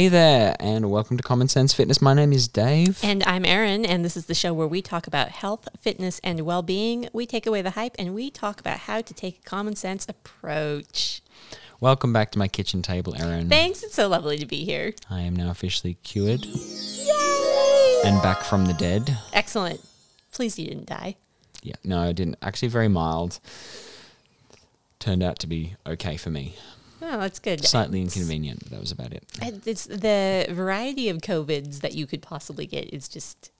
Hey there, and welcome to Common Sense Fitness. My name is Dave. And I'm Erin, and this is the show where we talk about health, fitness, and well being. We take away the hype and we talk about how to take a common sense approach. Welcome back to my kitchen table, Erin. Thanks, it's so lovely to be here. I am now officially cured Yay! and back from the dead. Excellent. Please, you didn't die. Yeah, no, I didn't. Actually, very mild. Turned out to be okay for me. Oh, that's good. Slightly It's- inconvenient, but that was about it. and It's the variety of COVIDs that you could possibly get is just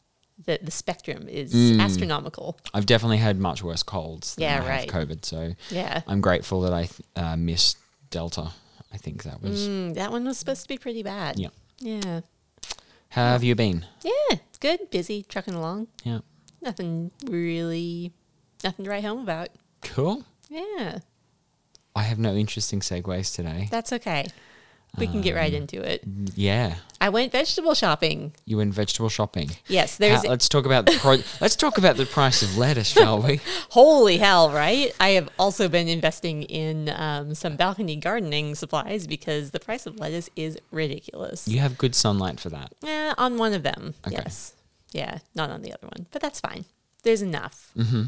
the, the spectrum is Mm. astronomical. I've definitely had much worse colds than Yeah, I right. have COVID, so Yeah. I'm grateful that I uh, missed Delta. I think that was. Mm, that one was supposed to be pretty bad. Yeah. Yeah. How have you been? Yeah. Good. Busy. Trucking along. Yeah. Nothing really, nothing to write home about. Cool. Yeah. I have no interesting segues today. That's okay. We can get Um, right into it. Yeah. I went vegetable shopping. You went vegetable shopping. Yes, there's How- let's talk about the pro- let's talk about the price of lettuce, shall we? holy hell, right? I have also been investing in um, some balcony gardening supplies because the price of lettuce is ridiculous. You have good sunlight for that. Eh, on one of them, Okay. yes. Yeah, not on the other one, but that's fine. There's enough. Mm-hmm.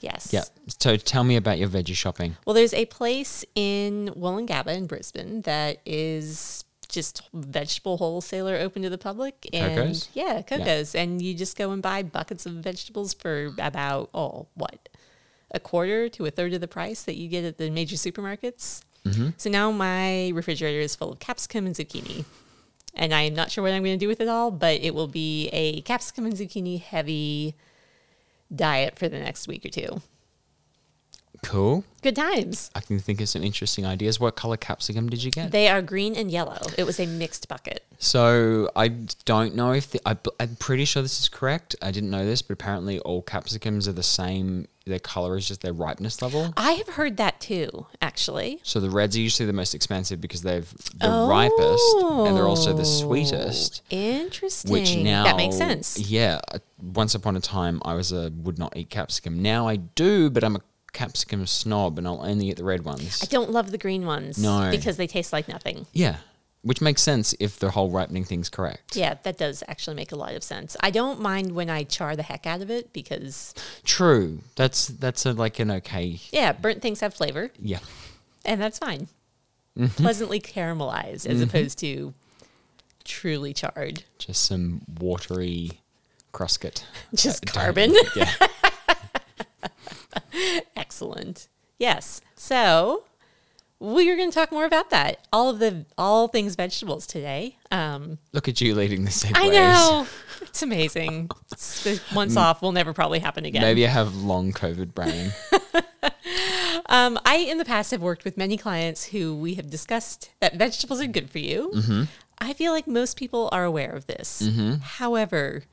Yes. Yeah. So tell me about your veggie shopping. Well, there's a place in Woolloongabba in Brisbane that is just vegetable wholesaler open to the public. And Coco's? Yeah, Coco's. And you just go and buy buckets of vegetables for about, oh, what? A quarter to a third of the price that you get at the major supermarkets. Mm-hmm. So now my refrigerator is full of capsicum and zucchini. And I am not sure what I'm going to do with it all, but it will be a capsicum and zucchini heavy diet for the next week or two. Cool. Good times. I can think of some interesting ideas. What color capsicum did you get? They are green and yellow. It was a mixed bucket. So I don't know if the, I, I'm pretty sure this is correct. I didn't know this, but apparently all capsicums are the same. Their color is just their ripeness level. I have heard that too, actually. So the reds are usually the most expensive because they've the ripest and they're also the sweetest. Interesting. Which now that makes sense. Yeah, uh, once upon a time I was a would not eat capsicum. Now I do, but I'm a capsicum snob and I'll only eat the red ones. I don't love the green ones. No. Because they taste like nothing. yeah, which makes sense if the whole ripening thing's correct. Yeah, that does actually make a lot of sense. I don't mind when I char the heck out of it because, True. That's that's a, like an okay. yeah, burnt things have flavor Yeah. and that's fine. Mm-hmm. Pleasantly caramelized as opposed to truly charred. Just some watery crusket. Just carbon. Yeah. Excellent. Yes. So we are going to talk more about that. All of the all things vegetables today. Um, Look at you leading the segues. I know it's amazing. It's once off will never probably happen again. Maybe I have long COVID brain. Um, I in the past have worked with many clients who we have discussed that vegetables are good for you. Mm-hmm. I feel like most people are aware of this. Mm-hmm. However,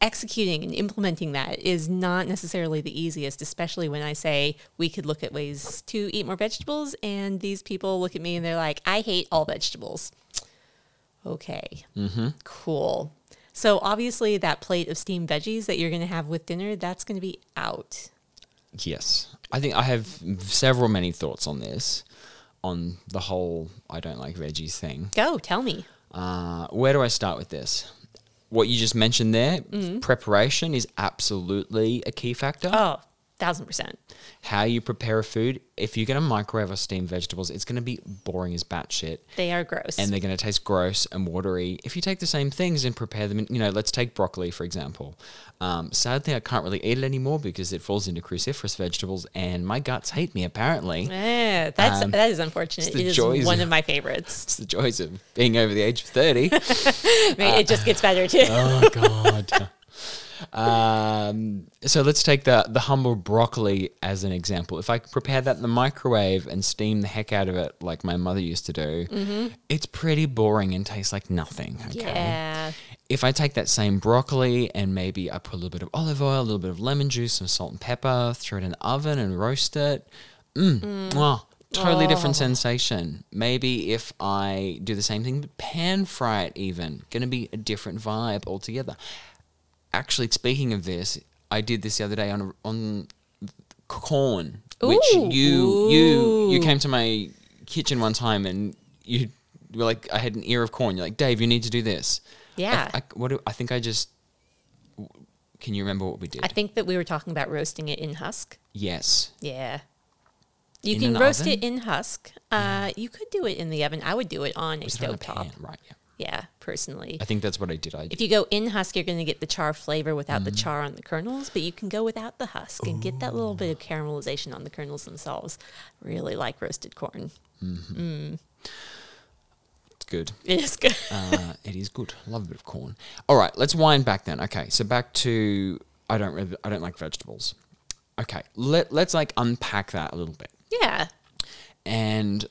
executing and implementing that is not necessarily the easiest, especially when I say we could look at ways to eat more vegetables, and these people look at me and they're like, I hate all vegetables. Okay, cool. So obviously, that plate of steamed veggies that you're going to have with dinner, that's going to be out. Yes. I think I have several many thoughts on this, on the whole I don't like veggies thing. Go, tell me. Uh, where do I start with this? What you just mentioned there, Mm-hmm. preparation is absolutely a key factor. Oh, thousand percent. How you prepare food, if you're going to microwave or steam vegetables, it's going to be boring as batshit. They are gross. and they're going to taste gross and watery. If you take the same things and prepare them, in, you know, let's take broccoli for example. Um, sadly, I can't really eat it anymore because it falls into cruciferous vegetables, and my guts hate me. Apparently, yeah, that's Um, that is unfortunate. It is one of- of my favorites. it's the joys of being over the age of thirty. I mean, it just gets better too. oh God. Um, so let's take the the humble broccoli as an example. If I prepare that in the microwave and steam the heck out of it, like my mother used to do, it's pretty boring and tastes like nothing. Okay. Yeah. if I take that same broccoli and maybe I put a little bit of olive oil, a little bit of lemon juice, some salt and pepper, throw it in the oven and roast it, mm, mwah, totally different sensation. Maybe if I do the same thing but pan fry it, even going to be a different vibe altogether. Actually, speaking of this, I did this the other day on on corn, which Ooh. you you you came to my kitchen one time and you we're like I had an ear of corn. You're like, Dave, you need to do this. I- Yeah. I, what do, I think I just. Can you remember what we did? I think that we were talking about roasting it in husk. yes. Yeah. You In can roast oven? it in husk. Uh, you could do it in the oven. I would do it on a Was a stove top. Right. Yeah. Yeah, personally. I think that's what I did. I If you go in husk, you're going to get the char flavor without Mm. the char on the kernels, but you can go without the husk and get that little bit of caramelization on the kernels themselves. I really like roasted corn. it's good. It is good. uh, it is good. Love a bit of corn. All right, let's wind back then. Okay, so back to I don't really, I don't like vegetables. Okay, let let's like unpack that a little bit. yeah. And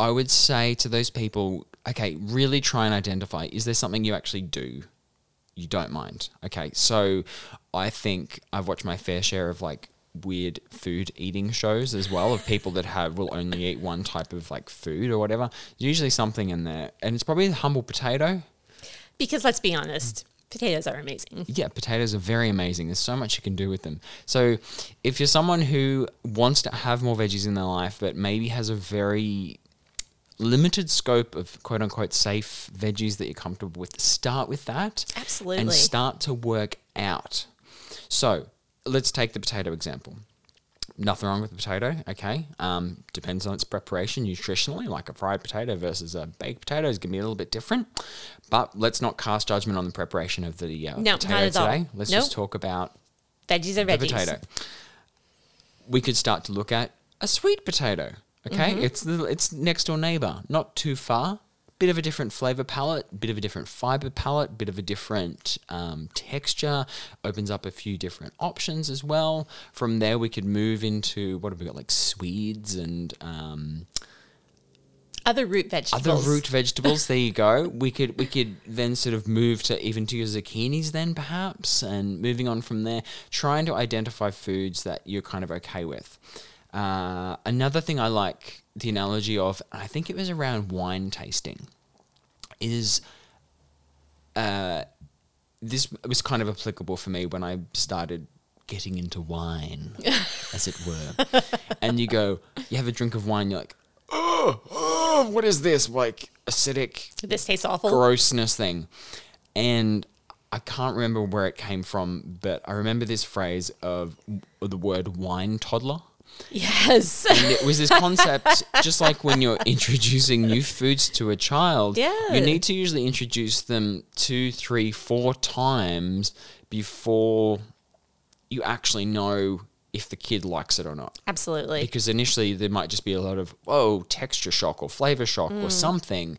I would say to those people, okay, really try and identify is there something you actually do you don't mind? Okay, so I think I've watched my fair share of like weird food eating shows as well of people that have will only eat one type of like food or whatever. Usually something in there, and it's probably the humble potato. Because let's be honest, potatoes are amazing. Yeah, potatoes are very amazing. There's so much you can do with them. So, if you're someone who wants to have more veggies in their life, but maybe has a very limited scope of quote unquote safe veggies that you're comfortable with, start with that. Absolutely. And start to work out. So, let's take the potato example. Nothing wrong with the potato, okay? Um, depends on its preparation nutritionally. Like a fried potato versus a baked potato is going to be a little bit different. But let's not cast judgment on the preparation of the uh, No, potato not at all. today. Let's Nope. just talk about Veggies are the veggies. potato. We could start to look at a sweet potato. Okay, Mm-hmm. it's the it's next door neighbor, not too far. Bit of a different flavor palette, bit of a different fiber palette, bit of a different um, texture. Opens up a few different options as well. From there, we could move into what have we got like Swedes and um, Other root vegetables. other root vegetables. There you go. We could we could then sort of move to even to your zucchinis then perhaps, and moving on from there, trying to identify foods that you're kind of okay with. Uh, another thing I like the analogy of, and I think it was around wine tasting, is uh, this was kind of applicable for me when I started getting into wine, as it were. and you go, you have a drink of wine, you're like, oh, oh, what is this? Like acidic This tastes awful. grossness thing. And I can't remember where it came from, but I remember this phrase of the word wine toddler. Yes. And it was this concept, just like when you're introducing new foods to a child, Yeah. you need to usually introduce them two, three, four times before you actually know if the kid likes it or not. Absolutely. Because initially there might just be a lot of, oh, texture shock or flavor shock Mm. or something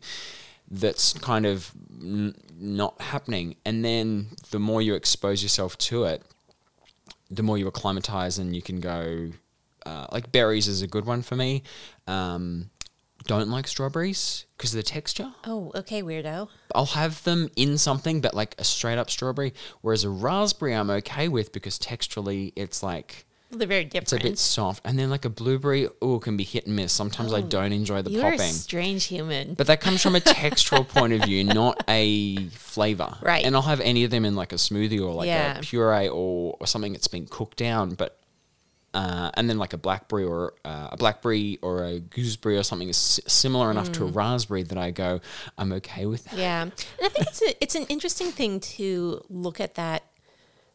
that's kind of n- not happening. And then the more you expose yourself to it, the more you acclimatize and you can go, uh, like berries is a good one for me. Um, don't like strawberries because of the texture. oh, okay, weirdo. I'll have them in something, but like a straight up strawberry. Whereas a raspberry, I'm okay with because texturally it's like they're very different. it's a bit soft. And then like a blueberry, oh, can be hit and miss. Sometimes I don't enjoy the You're a popping. strange human. But that comes from a textural point of view, not a flavor. Right. And I'll have any of them in like a smoothie or like Yeah. a puree or, or something that's been cooked down. But uh, and then like a blackberry or uh, a blackberry or a gooseberry or something is si- similar enough to a raspberry that I go, I'm okay with that. Yeah, and I think it's a, it's an interesting thing to look at that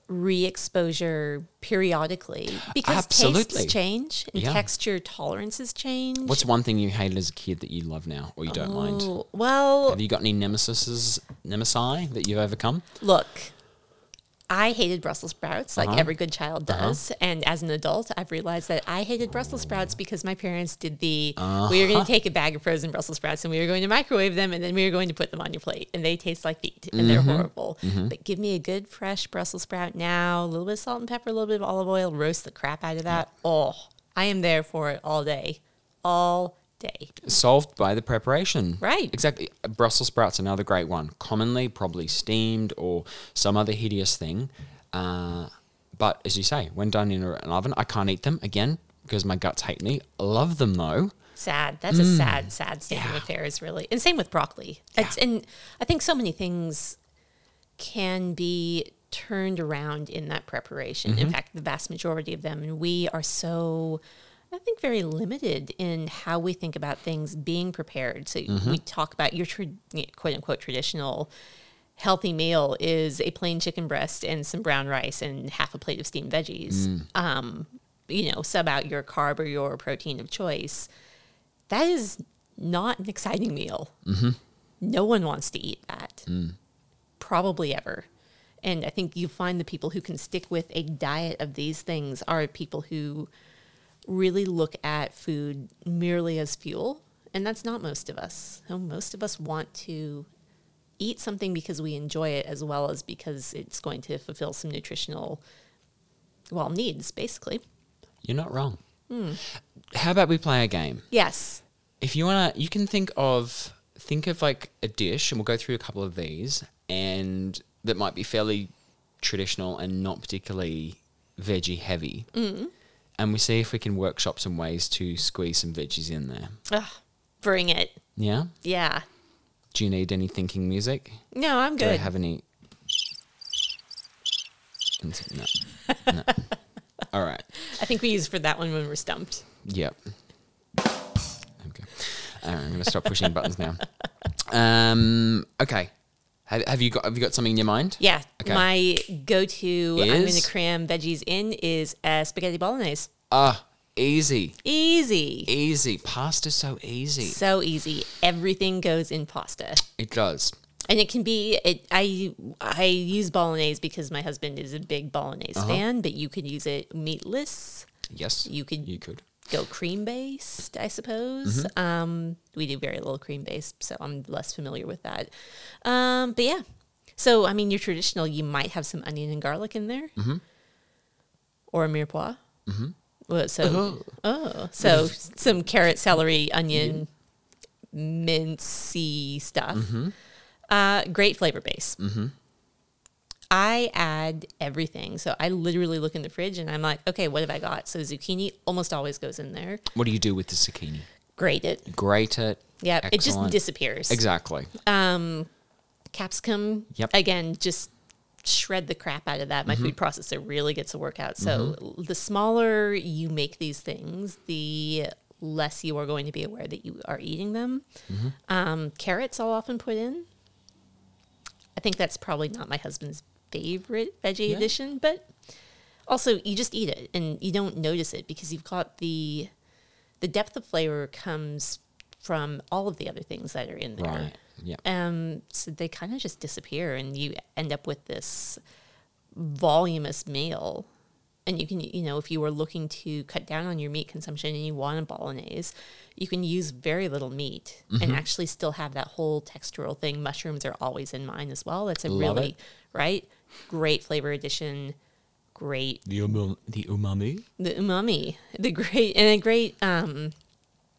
re-exposure periodically because Absolutely. tastes change and Yeah. texture tolerances change. What's one thing you hated as a kid that you love now or you don't mind? Oh, well, Have you got any nemesis nemesi that you've overcome? look, I hated Brussels sprouts like Uh-huh. every good child does. And as an adult, I've realized that I hated Brussels sprouts because my parents did the we were going Uh-huh. to take a bag of frozen Brussels sprouts and we were going to microwave them and then we were going to put them on your plate. And they taste like feet and they're Mm-hmm. horrible. But give me a good fresh Brussels sprout now, a little bit of salt and pepper, a little bit of olive oil, roast the crap out of that. Oh, I am there for it all day. All solved by the preparation. Right. Exactly. Brussels sprouts another great one. Commonly, probably steamed or some other hideous thing. Uh, but as you say, when done in an oven, I can't eat them again because my guts hate me. Love them though. Sad. That's a sad, sad state of affairs, really. And same with broccoli. It's, and I think so many things can be turned around in that preparation. In fact, the vast majority of them. And we are so I think very limited in how we think about things being prepared. So mm-hmm. we talk about your tra- quote unquote traditional healthy meal is a plain chicken breast and some brown rice and half a plate of steamed veggies. Mm. Um, you know, sub out your carb or your protein of choice. That is not an exciting meal. Mm-hmm. No one wants to eat that, mm. probably ever. And I think you find the people who can stick with a diet of these things are people who really look at food merely as fuel. And that's not most of us. So most of us want to eat something because we enjoy it as well as because it's going to fulfill some nutritional, well, needs, basically. You're not wrong. How about we play a game? Yes. If you wanna, you can think of think of like a dish, and we'll go through a couple of these, and that might be fairly traditional and not particularly veggie heavy. Mm. And we see if we can workshop some ways to squeeze some veggies in there. Ugh, bring it. Yeah. Yeah. Do you need any thinking music? No, I'm good. Do I have any? No. no. All right. I think we use for that one when we're stumped. Yep. Okay. Right, I'm going to stop pushing buttons now. Um. Okay. Have, have you got Have you got something in your mind? Yeah. Okay. My go to, I'm going to cram veggies in, is uh, spaghetti bolognese. Ah, easy, Easy. easy. Pasta's so easy. So easy. Everything goes in pasta. It does. And it can be it I I use bolognese because my husband is a big bolognese Uh-huh. fan, but you could use it meatless. Yes. You could You could. Go cream based, I suppose. Mm-hmm. Um, we do very little cream based, so I'm less familiar with that. Um, but yeah, so I mean, your traditional, you might have some onion and garlic in there, Mm-hmm. or a mirepoix. Mm-hmm. Well, so oh, so some carrot, celery, onion, mincy stuff. Mm-hmm. Uh, great flavor base. I add everything. So I literally look in the fridge and I'm like, okay, what have I got? So zucchini almost always goes in there. What do you do with the zucchini? Grate it. Grate it. Yeah, it just disappears. Exactly. Um, capsicum, Yep. again, just shred the crap out of that. My food processor really gets a workout. So the smaller you make these things, the less you are going to be aware that you are eating them. Um, carrots I'll often put in. I think that's probably not my husband's favorite veggie Yeah. addition, but also you just eat it and you don't notice it because you've got the the depth of flavor comes from all of the other things that are in there. Right. Yeah. Um, so they kind of just disappear, and you end up with this voluminous meal. And you can, you know, if you were looking to cut down on your meat consumption and you want a bolognese, you can use very little meat Mm-hmm. and actually still have that whole textural thing. Mushrooms are always in mine as well. That's a Love really it. right, great flavor addition. Great The umami. The umami. the umami, the great and a great um,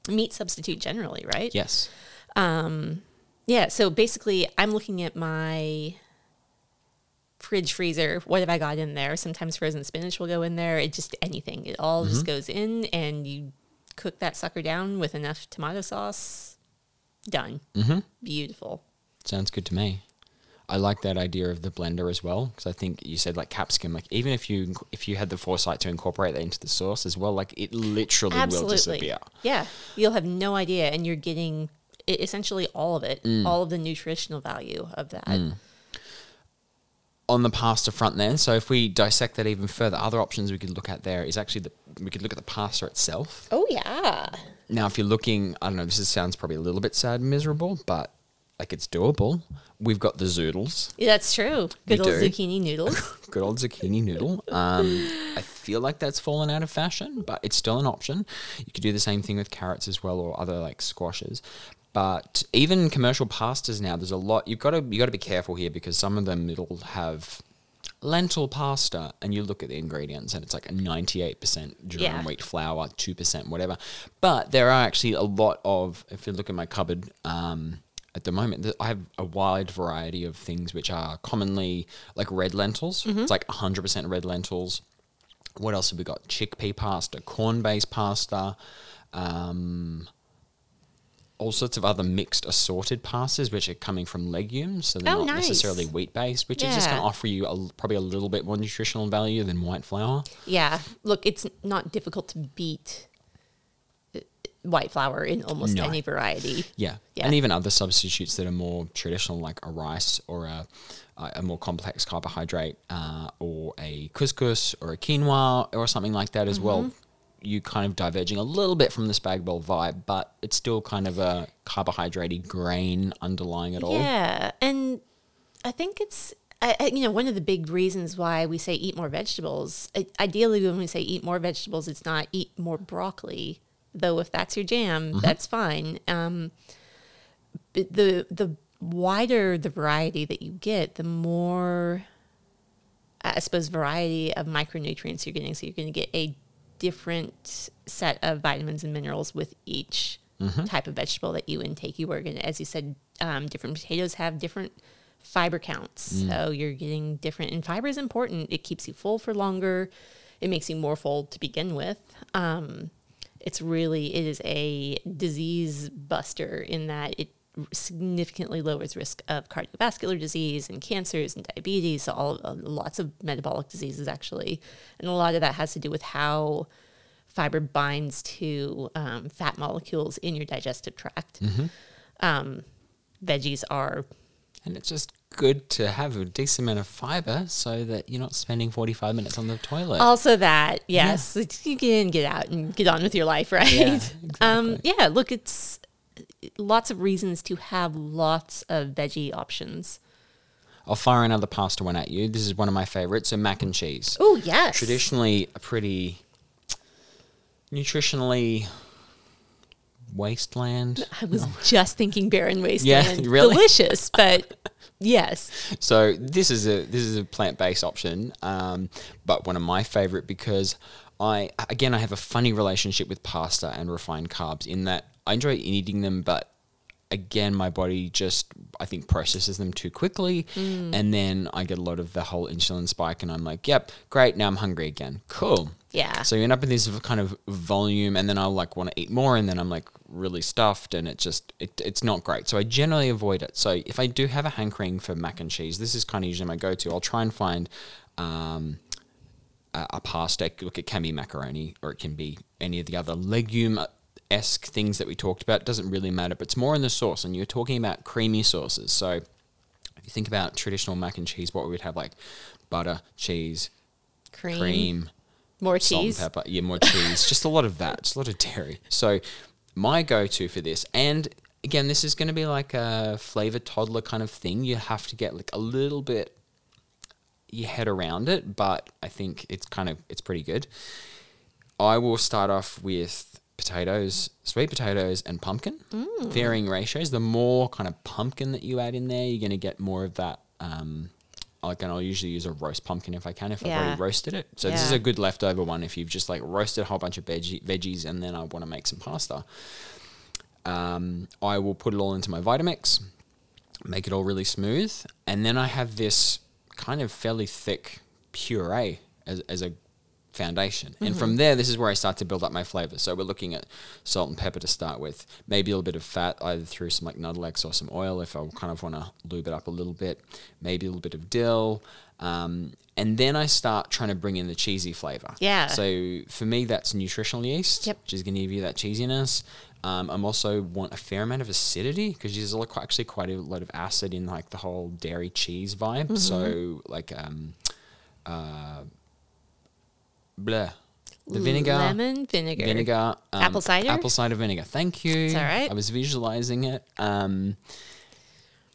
meat substitute generally, right? Yes. Um, Yeah, so basically, I'm looking at my fridge freezer. What have I got in there? Sometimes frozen spinach will go in there. It just anything. It all just goes in, and you cook that sucker down with enough tomato sauce. Done. Mm-hmm. Beautiful. Sounds good to me. I like that idea of the blender as well because I think you said like capsicum. Like even if you if you had the foresight to incorporate that into the sauce as well, like it literally will Absolutely. disappear. Yeah, you'll have no idea, and you're getting essentially all of it, mm. all of the nutritional value of that. Mm. on the pasta front then so if we dissect that even further other options we could look at there is actually the we could look at the pasta itself Oh yeah. now if you're looking i don't know this is, sounds probably a little bit sad and miserable but like it's doable we've got the zoodles Yeah, that's true. Good old do. zucchini noodles. good old zucchini noodle um, i feel like that's fallen out of fashion but it's still an option you could do the same thing with carrots as well or other like squashes but even commercial pastas now there's a lot you've got to you got to be careful here because some of them it'll have lentil pasta and you look at the ingredients and it's like a 98% durum Yeah. wheat flour 2% whatever but there are actually a lot of if you look at my cupboard um, at the moment i have a wide variety of things which are commonly like red lentils. It's like 100% red lentils. What else have we got? Chickpea pasta corn-based pasta um, all sorts of other mixed assorted pastas which are coming from legumes so they're Oh, not nice. necessarily wheat based which is just going to offer you a, probably a little bit more nutritional value than white flour. Yeah. Look, it's not difficult to beat white flour in almost No. any variety. Yeah. Yeah. And even other substitutes that are more traditional, like a rice or a, a more complex carbohydrate, uh, or a couscous or a quinoa or something like that as well. Mm-hmm. You kind of diverging a little bit from the spag bol vibe, but it's still kind of a carbohydrate grain underlying it all. Yeah, and I think it's I- you know one of the big reasons why we say eat more vegetables. Ideally, when we say eat more vegetables, it's not eat more broccoli. Though if that's your jam, that's fine. Um, the the wider the variety that you get, the more I suppose variety of micronutrients you're getting. So you're going to get a different set of vitamins and minerals with each type of vegetable that you intake. You are going to, as you said, um, different potatoes have different fiber counts. So you're getting different, and fiber is important. It keeps you full for longer. It makes you more full to begin with. Um, it's really it is a disease buster in that it significantly lowers risk of cardiovascular disease and cancers and diabetes. So all uh, lots of metabolic diseases actually. And a lot of that has to do with how fiber binds to um, fat molecules in your digestive tract. Um, veggies are And it's just good to have a decent amount of fiber so that you're not spending 45 minutes on the toilet. Also, that yes, it's- you can get out, and get on with your life, right? Yeah, Um, yeah. Look, it's lots of reasons to have lots of veggie options. I'll fire another pasta one at you. This is one of my favorites, so mac and cheese. Oh yes, traditionally a pretty nutritionally wasteland. I was just thinking barren wasteland. Yeah, really? delicious, but yes, So this is a this is a plant based option, um, but one of my favorite because I again I have a funny relationship with pasta and refined carbs in that I enjoy eating them, but again my body just I think processes them too quickly, and then I get a lot of the whole insulin spike, and I'm like, yep, great, now I'm hungry again, cool. yeah. So you end up in this kind of volume, and then I'll like want to eat more, and then I'm like really stuffed, and it just it, it's not great. So I generally avoid it. So if I do have a hankering for mac and cheese, this is kind of usually my go-to. I'll try and find um, a, a pasta. Look, it can be macaroni, or it can be any of the other legume esque things that we talked about. Doesn't really matter, but it's more in the sauce, and you're talking about creamy sauces. So if you think about traditional mac and cheese, what we would have like butter, cheese, cream, cream more salt cheese. and pepper. Yeah, more cheese. just a lot of that. Just a lot of dairy. So my go-to for this, and again, this is going to be like a flavor toddler kind of thing. You have to get like a little bit your head around it, but I think it's kind of it's pretty good. I will start off with potatoes, sweet potatoes, and pumpkin. Varying ratios. The more kind of pumpkin that you add in there, you're going to get more of that. Um, like, and I'll usually use a roast pumpkin if I can, if I've already roasted it. So this is a good leftover one if you've just like roasted a whole bunch of veggie, veggies and then I want to make some pasta. Um, I will put it all into my Vitamix, make it all really smooth, and then I have this kind of fairly thick puree as, as a foundation. And from there, this is where I start to build up my flavor. So we're looking at salt and pepper to start with, maybe a little bit of fat, either through some like Nuttelex or some oil if I kind of want to lube it up a little bit, maybe a little bit of dill. Um, and then I start trying to bring in the cheesy flavor. Yeah. So for me, that's nutritional yeast, Yep. which is going to give you that cheesiness. Um, I'm also want a fair amount of acidity because there's actually quite a lot of acid in like the whole dairy cheese vibe. Mm-hmm. So like um, uh, bleh, the vinegar, lemon vinegar, vinegar, um, Apple cider? apple cider vinegar. Thank you. It's all right. I was visualizing it. Um,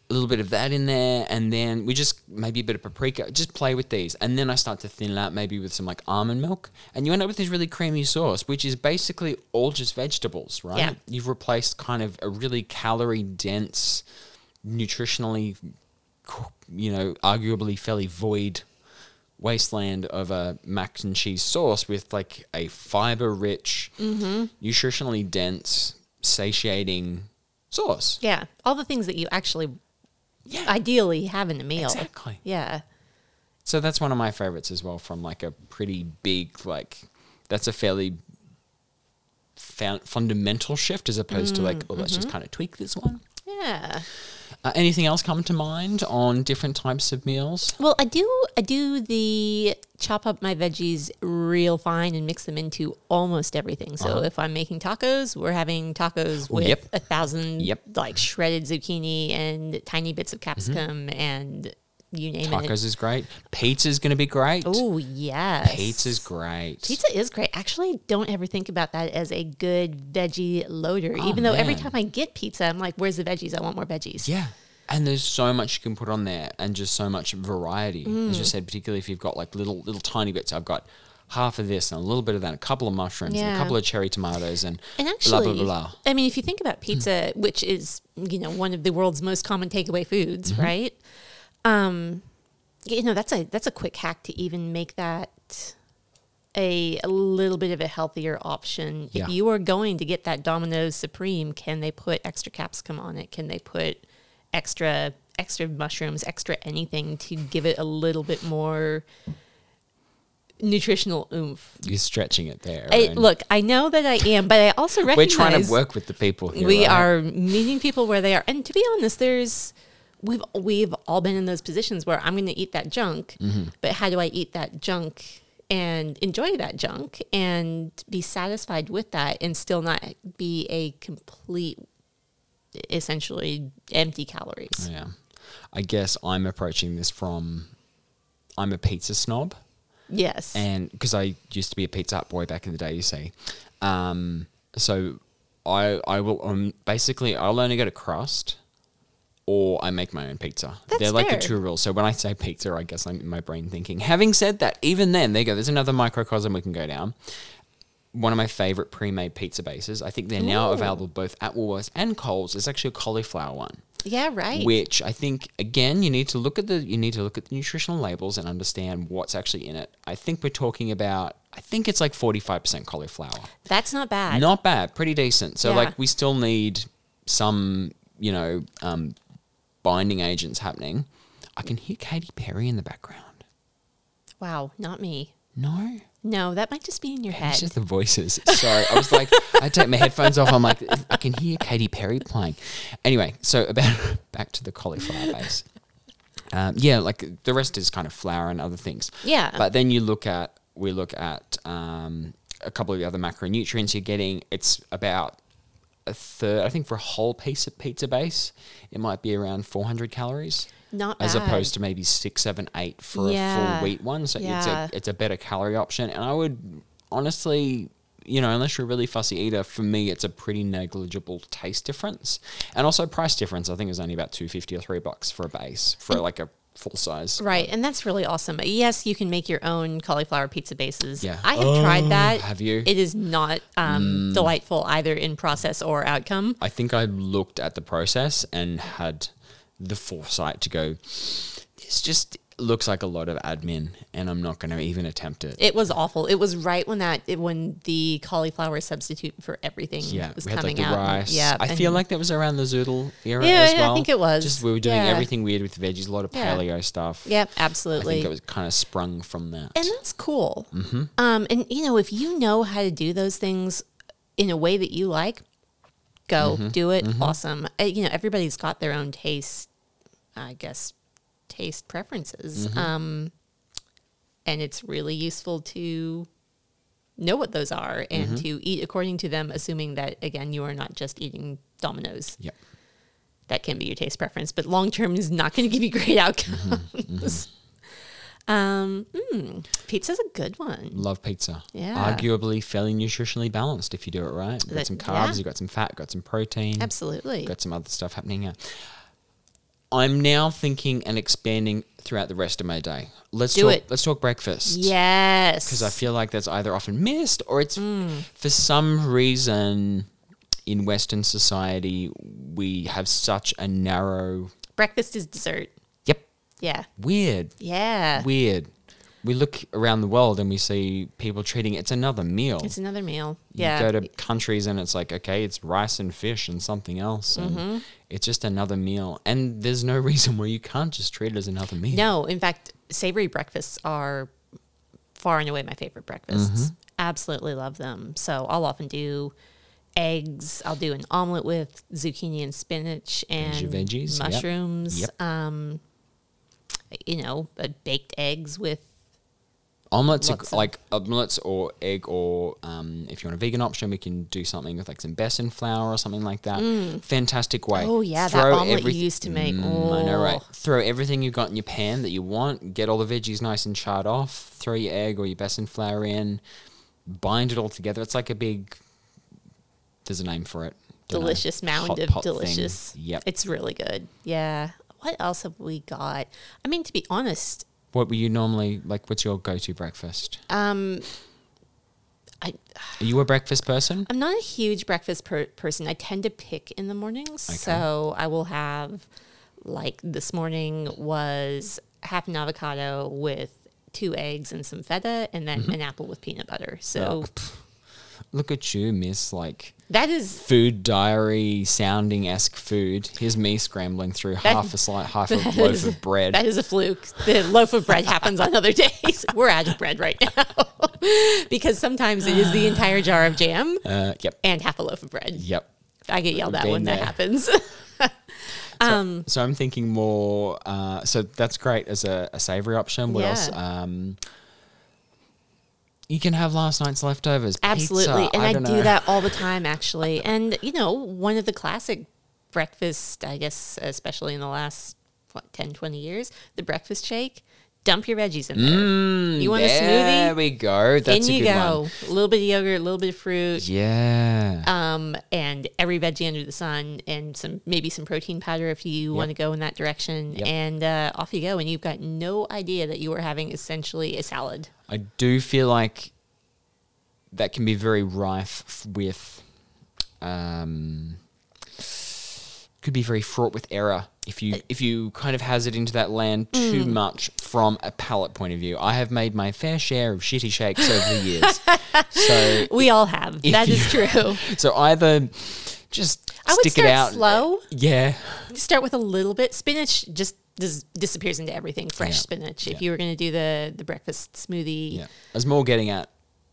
a little bit of that in there, and then we just maybe a bit of paprika. Just play with these, and then I start to thin it out maybe with some like almond milk, and you end up with this really creamy sauce, which is basically all just vegetables, right? Yeah. You've replaced kind of a really calorie dense, nutritionally, you know, arguably fairly void wasteland of a mac and cheese sauce with like a fiber rich, Mm-hmm. nutritionally dense, satiating sauce. Yeah, all the things that you actually Yeah. ideally have in a meal. Exactly. Yeah. So that's one of my favorites as well from like a pretty big like that's a fairly found, fundamental shift as opposed to like oh let's just kind of tweak this one. Yeah. Uh, anything else come to mind on different types of meals? Well, I do I do the chop up my veggies real fine and mix them into almost everything. So if I'm making tacos, we're having tacos with yep. a thousand Yep. like shredded zucchini and tiny bits of capsicum and you name it. Tacos is great. Pizza's going to be great. Oh yes, Pizza's great. Pizza is great. Actually, don't ever think about that as a good veggie loader. Even though every Oh, time I get pizza, I'm like, "Where's the veggies? I want more veggies." Yeah. And there's so much you can put on there and just so much variety. As Mm. you said, particularly if you've got like little little tiny bits. I've got half of this and a little bit of that, a couple of mushrooms, and a couple of cherry tomatoes and, And blah actually, blah blah blah. I mean, if you think about pizza, which is you know one of the world's most common takeaway foods, Mm-hmm. right? Um, you know that's a that's a quick hack to even make that a, a little bit of a healthier option. Yeah. If you are going to get that Domino's Supreme, can they put extra capsicum on it? Can they put extra extra mushrooms, extra anything to give it a little bit more nutritional oomph? You're stretching it there. I, look, I know that I am, but I also recommend we're trying to work with the people here. we right? are meeting people where they are. And to be honest, there's we've we've all been in those positions where I'm going to eat that junk, Mm-hmm. but how do I eat that junk and enjoy that junk and be satisfied with that and still not be a complete essentially empty calories. Yeah. I guess I'm approaching this from I'm a pizza snob. Yes. and because I used to be a Pizza Hut boy back in the day, you see, um, so I I will um, basically I'll only get a crust, or I make my own pizza. That's They're like fair. the two rules. So when I say pizza, I guess I'm in my brain thinking. Having said that, even then, there you go. There's another microcosm we can go down. One of my favorite pre-made pizza bases. I think they're now Ooh. available both at Woolworths and Coles. It's actually a cauliflower one yeah, right. which I think again you need to look at the you need to look at the nutritional labels and understand what's actually in it. I think we're talking about I think it's like 45% cauliflower. That's not bad. Not bad, pretty decent. So Yeah. like we still need some, you know, um, binding agents happening. I can hear Katy Perry in the background. Wow, not me. No. No, that might just be in your head. It's just the voices. Sorry, I was like, I take my headphones off. I'm like, I can hear Katy Perry playing. Anyway, so about back to the cauliflower base. Um, yeah, like the rest is kind of flour and other things. Yeah. But then you look at we look at um, a couple of the other macronutrients you're getting. It's about a third. I think for a whole piece of pizza base, it might be around 400 calories not as bad. opposed to maybe six, seven, eight for a full wheat one. So Yeah. it's a it's a better calorie option. And I would honestly, you know, unless you're a really fussy eater, for me it's a pretty negligible taste difference. And also price difference. I think is only about two fifty or three bucks for a base for like a full size. Right, and that's really awesome. Yes, you can make your own cauliflower pizza bases. Yeah. I have tried that. have you? It is not um, delightful either in process or outcome. I think I looked at the process and had the foresight to go, this just looks like a lot of admin and I'm not going to even attempt it. It was awful. It was right when that it, when the cauliflower substitute for everything Yeah, was we had like coming the out. rice. Yeah, I and- feel like that was around the zoodle era Yeah, as yeah, I think it was. Just we were doing Yeah. everything weird with veggies, a lot of Yeah. paleo stuff. yeah, absolutely. I think it was kind of sprung from that. and that's cool. Mm-hmm. Um, and you know, if you know how to do those things in a way that you like, go Mm-hmm. do it. Awesome. Uh, you know, everybody's got their own taste. I guess taste preferences. Mm-hmm. Um, and it's really useful to know what those are and Mm-hmm. to eat according to them, assuming that again you are not just eating Domino's. Yep. That can be your taste preference, but long term is not going to give you great outcomes. Mm-hmm. Um, mm, pizza's a good one. Love pizza. Yeah. Arguably fairly nutritionally balanced if you do it right. You've got That- some carbs, yeah. you've got some fat, got some protein. Absolutely. got some other stuff happening here. I'm now thinking and expanding throughout the rest of my day. Let's Do talk. it. Let's talk breakfast. Yes. because I feel like that's either often missed or it's Mm. for some reason in Western society we have such a narrow. breakfast is dessert. Yep, Yeah. weird, Yeah. weird. We look around the world and we see people treating it's another meal. It's another meal. You Yeah. go to countries and it's like, okay, it's rice and fish and something else. And Mm-hmm. it's just another meal. And there's no reason where you can't just treat it as another meal. no, in fact, savory breakfasts are far and away my favorite breakfasts. Mm-hmm. Absolutely love them. So I'll often do eggs. I'll do an omelet with zucchini and spinach and veggies, yep. mushrooms. Yep. Um, you know, uh, baked eggs with Omelets, are, like omelets or egg, or um, if you want a vegan option, we can do something with like some besan flour or something like that. Fantastic way. Oh, yeah, that omelet you used to make. Mm, I know, right? Oh. Throw everything you've got in your pan that you want. Get all the veggies nice and charred off. Throw your egg or your besan flour in. Bind it all together. It's like a big. There's a name for it. Delicious mound Hot of pot thing. delicious. Yep. It's really good. Yeah. What else have we got? I mean, to be honest, What were you normally like? What's your go-to breakfast? um, I Are you a breakfast person? I'm not a huge breakfast per- person. I tend to pick in the mornings, so I will have like this morning was half an avocado with two eggs and some feta, and then Mm-hmm. an apple with peanut butter. So Look at you, Miss. Like that is food diary sounding esque food. Here's me scrambling through half a slice, half a loaf is- of bread. That is a fluke. The loaf of bread happens on other days. We're out of bread right now because sometimes it is the entire jar of jam uh, yep, and half a loaf of bread. yep. I get yelled at Been when that there. happens. So, so I'm thinking more. Uh, so that's great as a, a savory option. What else? Um, you can have last night's leftovers. Absolutely. Pizza, and I, don't do that all the time, actually. And, you know, one of the classic breakfast, I guess, especially in the last, what, 10, 20 years, the breakfast shake, dump your veggies in there. Mm, You want a smoothie? There we go. That's in a you good go. one. A little bit of yogurt, a little bit of fruit, Yeah. um, and every veggie under the sun, and some maybe some protein powder if you want to go in that direction. Yep. And uh, off you go. And you've got no idea that you are having essentially a salad. I do feel like that can be very rife with, um, could be very fraught with error if you if you kind of hazard into that land too Mm. much from a palate point of view. I have made my fair share of shitty shakes over the years, so We all have. That is you- true. so either just I would start it out. slow. Yeah, start with a little bit. Spinach just dis- disappears into everything. Fresh Yeah. spinach. If Yeah. you were going to do the the breakfast smoothie, Yeah. I was more getting at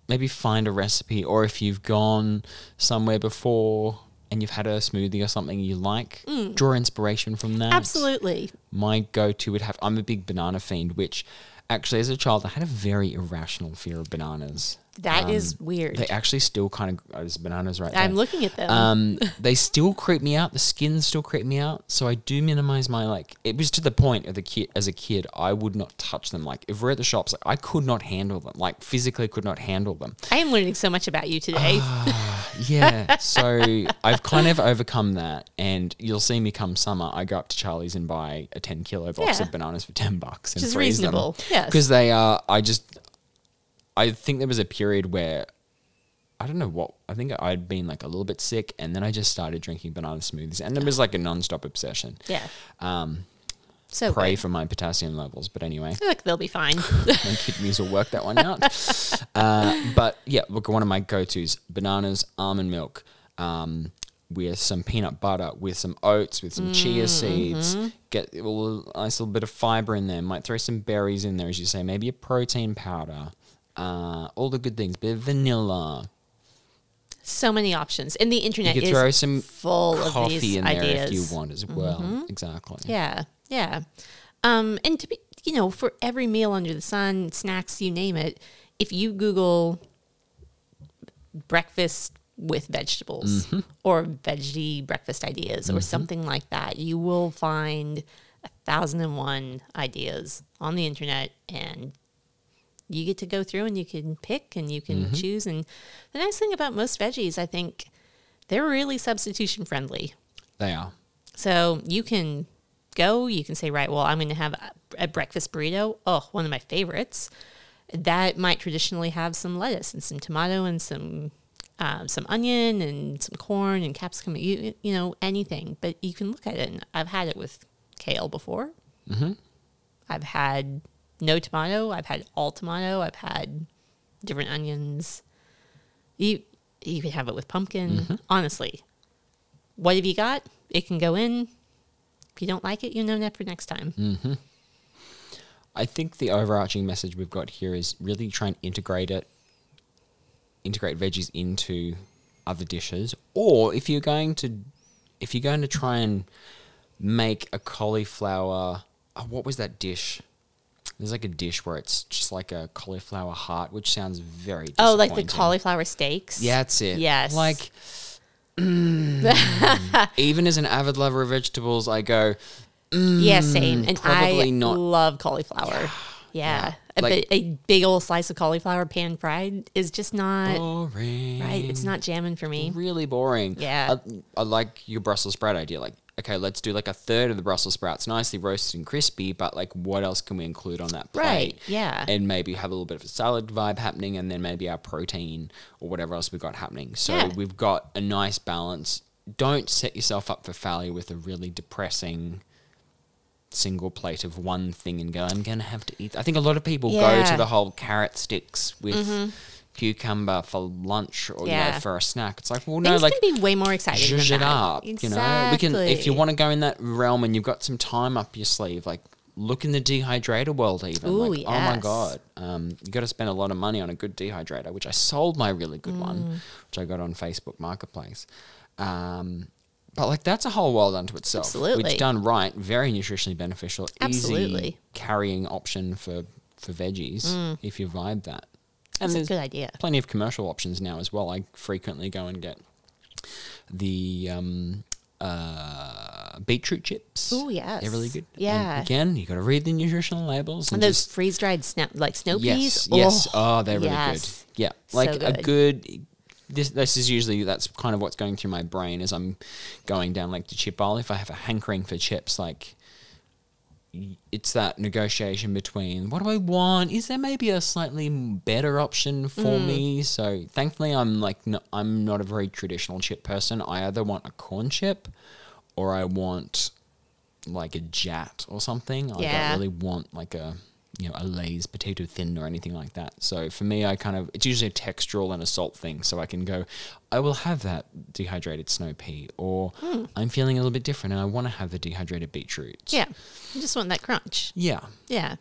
maybe find a recipe or if you've gone somewhere before and you've had a smoothie or something you like, draw inspiration from that. Mm. absolutely. My go to would have I'm a big banana fiend, which actually as a child I had a very irrational fear of bananas. That is weird. They actually still kind of oh, there's bananas right there. I'm looking at them. Um, they still creep me out. The skins still creep me out. So I do minimize my like. It was to the point of the kid as a kid, I would not touch them. Like if we're at the shops, like I could not handle them. Like physically could not handle them. I am learning so much about you today. Ah. Yeah. so I've kind of overcome that, and you'll see me come summer. I go up to Charlie's and buy a ten kilo box Yeah. of bananas for ten bucks, and is freeze reasonable, yes. because they are. I just. I think there was a period where I don't know what. I think I'd been like a little bit sick, and then I just started drinking banana smoothies, and it was like a non-stop obsession. yeah. Um, So pray good. for my potassium levels, but anyway, Look, they'll be fine. my kidneys will work that one out. uh, but yeah, look, one of my go-tos: bananas, almond milk, um, with some peanut butter, with some oats, with some chia seeds. Get a little, nice little bit of fiber in there. Might throw some berries in there, as you say. Maybe a protein powder. Uh, all the good things. Bit of vanilla. so many options, and the internet You could is throw some full of coffee these in there ideas. if you want as well. Exactly. Yeah, yeah. Um, and to be, you know, for every meal under the sun, snacks, you name it, if you Google breakfast with vegetables Mm-hmm. or veggie breakfast ideas or something like that, you will find a thousand and one ideas on the internet and you get to go through and you can pick and you Mm-hmm. can choose. And the nice thing about most veggies, I think, they're really substitution friendly. They are. So you can go, you can say, right, well, I'm going to have a, a breakfast burrito. Oh, one of my favorites. That might traditionally have some lettuce and some tomato and some um, some onion and some corn and capsicum. You you know anything, but you can look at it. And I've had it with kale before. Mm-hmm. I've had no tomato. I've had all tomato. I've had different onions. You you can have it with pumpkin. Mm-hmm. Honestly, what have you got? It can go in. If you don't like it, you know that for next time. Mm-hmm. I think the overarching message we've got here is really try and integrate it, integrate veggies into other dishes. Or if you're going to, if you're going to try and make a cauliflower, oh, what was that dish? There's like a dish where it's just like a cauliflower heart, which sounds very Oh, like the cauliflower steaks. Yeah, that's it. Yes. Like, mm, even as an avid lover of vegetables, I go, Yeah, same. And probably I not- love cauliflower. Yeah. A, Like- bi- a big old slice of cauliflower pan fried is just not boring. right. It's not jamming for me. really boring. Yeah. I, I like your Brussels sprout idea. Like, okay, let's do like a third of the Brussels sprouts, nicely roasted and crispy, but like, what else can we include on that plate? Right, yeah. And maybe have a little bit of a salad vibe happening, and then maybe our protein or whatever else we've got happening. So Yeah. we've got a nice balance. Don't set yourself up for failure with a really depressing single plate of one thing and go, I'm going to have to eat. I think a lot of people go Yeah. Mm-hmm. to the whole carrot sticks with cucumber for lunch or you know, Yeah. for a snack. It's like, well, no, Things like can be way more exciting. than zhuzh it up. You know, we can if you want to go in that realm and you've got some time up your sleeve, like look in the dehydrator world even. Ooh, like, oh my god, um, you got to spend a lot of money on a good dehydrator, which I sold my really good Mm. one, which I got on Facebook Marketplace. Um, but like that's a whole world unto itself. Absolutely. Which done right, very nutritionally beneficial, easy Absolutely. Mm. carrying option for for veggies if you vibe that. And That's a good idea. plenty of commercial options now as well. I frequently go and get the um, uh, beetroot chips. Oh yes. they're really good. And Yeah. again, you got to read the nutritional labels and, And those freeze dried snap like snow yes, peas. yes. Oh, Oh, they're really yes. good. Yeah, like a good. good. This this is usually that's kind of what's going through my brain as I'm going down like the chip aisle. If I have a hankering for chips, like it's that negotiation between what do I want? Is there maybe a slightly better option for mm. me? So thankfully, I'm like no, I'm not a very traditional chip person. I either want a corn chip or I want like a Jatz or something. I Yeah. don't really want like a you know a Lay's potato thin or anything like that. So for me, I kind of it's usually a textural and a salt thing. So I can go, I will have that dehydrated snow pea, or Hmm. I'm feeling a little bit different and I want to have the dehydrated beetroot. Yeah. You just want that crunch. yeah, Yeah.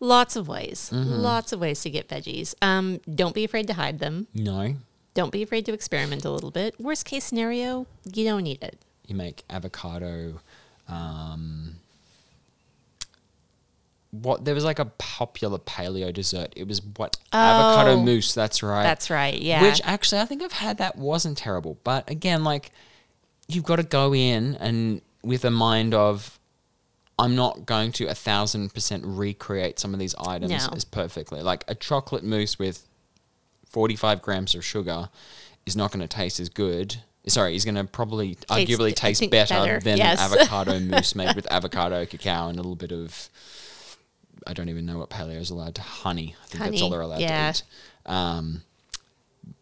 Lots of ways. Mm-hmm. Lots of ways to get veggies. Um, don't be afraid to hide them. no. Don't be afraid to experiment a little bit. Worst case scenario, you don't need it. You make avocado. Um, what there was like a popular paleo dessert. It was what avocado Oh. mousse. That's right. That's right. Yeah. Which actually, I think I've had that wasn't terrible. But again, like you've got to go in and with a mind of I'm not going to a thousand percent recreate some of these items No. as perfectly. Like a chocolate mousse with 45 grams of sugar is not going to taste as good. Sorry, is going to probably arguably taste better, better, than yes. avocado mousse made with avocado, cacao, and a little bit of I don't even know what paleo is allowed to honey. I think that's all they're allowed yeah. to eat. Um,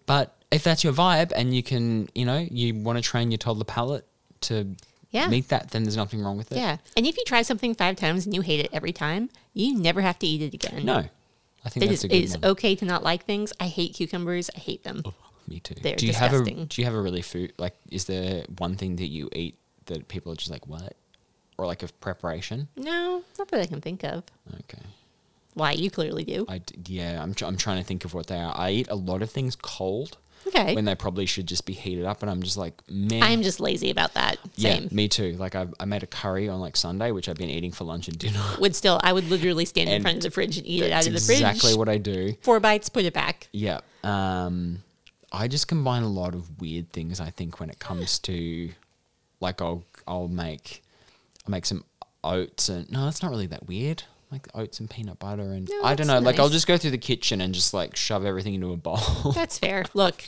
but if that's your vibe and you can, you know, you want to train your toddler palate to Yeah. meet that, then there's nothing wrong with it. yeah. And if you try something five times and you hate it every time, you never have to eat it again. No, I think It that's is, a good is one. okay to not like things. I hate cucumbers. I hate them. Me too. They're do you have a disgusting. Do you have a really food like? Is there one thing that you eat that people are just like what, or like a preparation? No, not that I can think of. Okay. Why? You clearly do. I d- yeah, I'm tr- I'm trying to think of what they are. I eat a lot of things cold Okay. when they probably should just be heated up, and I'm just like, man. I'm just lazy about that. yeah, me too. Like I I made a curry on like Sunday, which I've been eating for lunch and dinner. Would still, I would literally stand in And front of the fridge and eat it out That's of the fridge. exactly what I do. Four bites, put it back. Yeah. Um, I just combine a lot of weird things. I think when it comes to, like, I'll I'll make, I'll make some oats and no, that's not really that weird. Like oats and peanut butter and No, I don't know. Like I'll just go through the kitchen and just like shove everything into a bowl. That's fair. Look,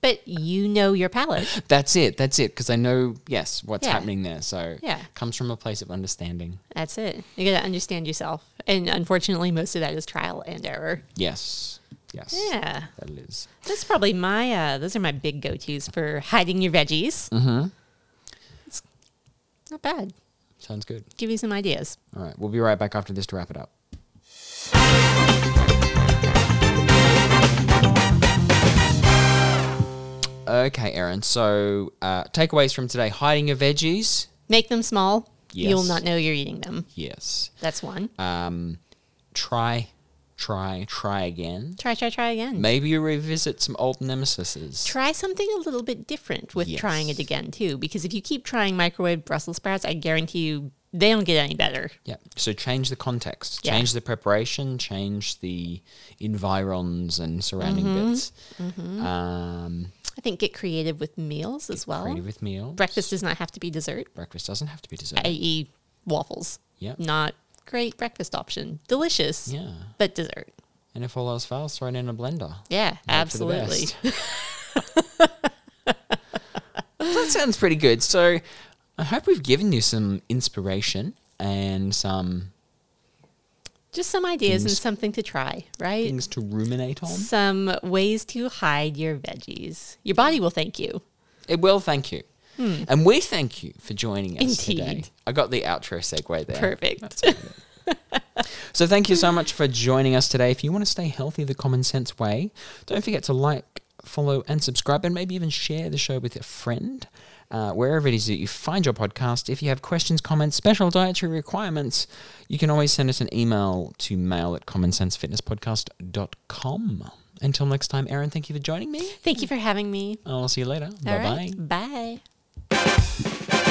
but you know your palate. that's it. That's it. Because I know yes what's Yeah. happening there. So Yeah. comes from a place of understanding. That's it. You got to understand yourself. And unfortunately, most of that is trial and error. Yes. Yes. Yeah. That it is. That's probably my, uh, those are my big go tos for hiding your veggies. Mm-hmm. It's not bad. Sounds good. Give you some ideas. All right. We'll be right back after this to wrap it up. Okay, Erin. So, uh, takeaways from today: hiding your veggies. Make them small. Yes. You'll not know you're eating them. Yes. That's one. Um, try, try, try again. Try, try, try again. Maybe you revisit some old nemesises. try something a little bit different with trying it again too because if you keep trying microwave brussels sprouts i guarantee you they don't get any better. Yeah. So change the context, Yeah. change the preparation, change the environs and surrounding Mm-hmm. bits. Um, I think get creative with meals as well. creative with meals. Breakfast does not have to be dessert, Breakfast doesn't have to be dessert. i.e., waffles. Yeah. Not great breakfast option. Delicious, Yeah. but dessert. And if all else fails, throw it in a blender. Yeah, absolutely. that sounds pretty good. So I hope we've given you some inspiration and some Just some ideas and something to try, right? things to ruminate on. Some ways to hide your veggies. Your body will thank you. It will, thank you. And we thank you for joining us today. Hmm. I got the outro segue there. Perfect. So thank you so much for joining us today. If you want to stay healthy the common sense way, don't forget to like, follow, and subscribe, and maybe even share the show with a friend. Uh, wherever it is that you find your podcast. If you have questions, comments, special dietary requirements, you can always send us an email to mail at commonsensefitnesspodcast.com. Until next time, Erin, thank you for joining me. Thank you for having me. I'll see you later. All Bye bye. right. Bye. Yeah.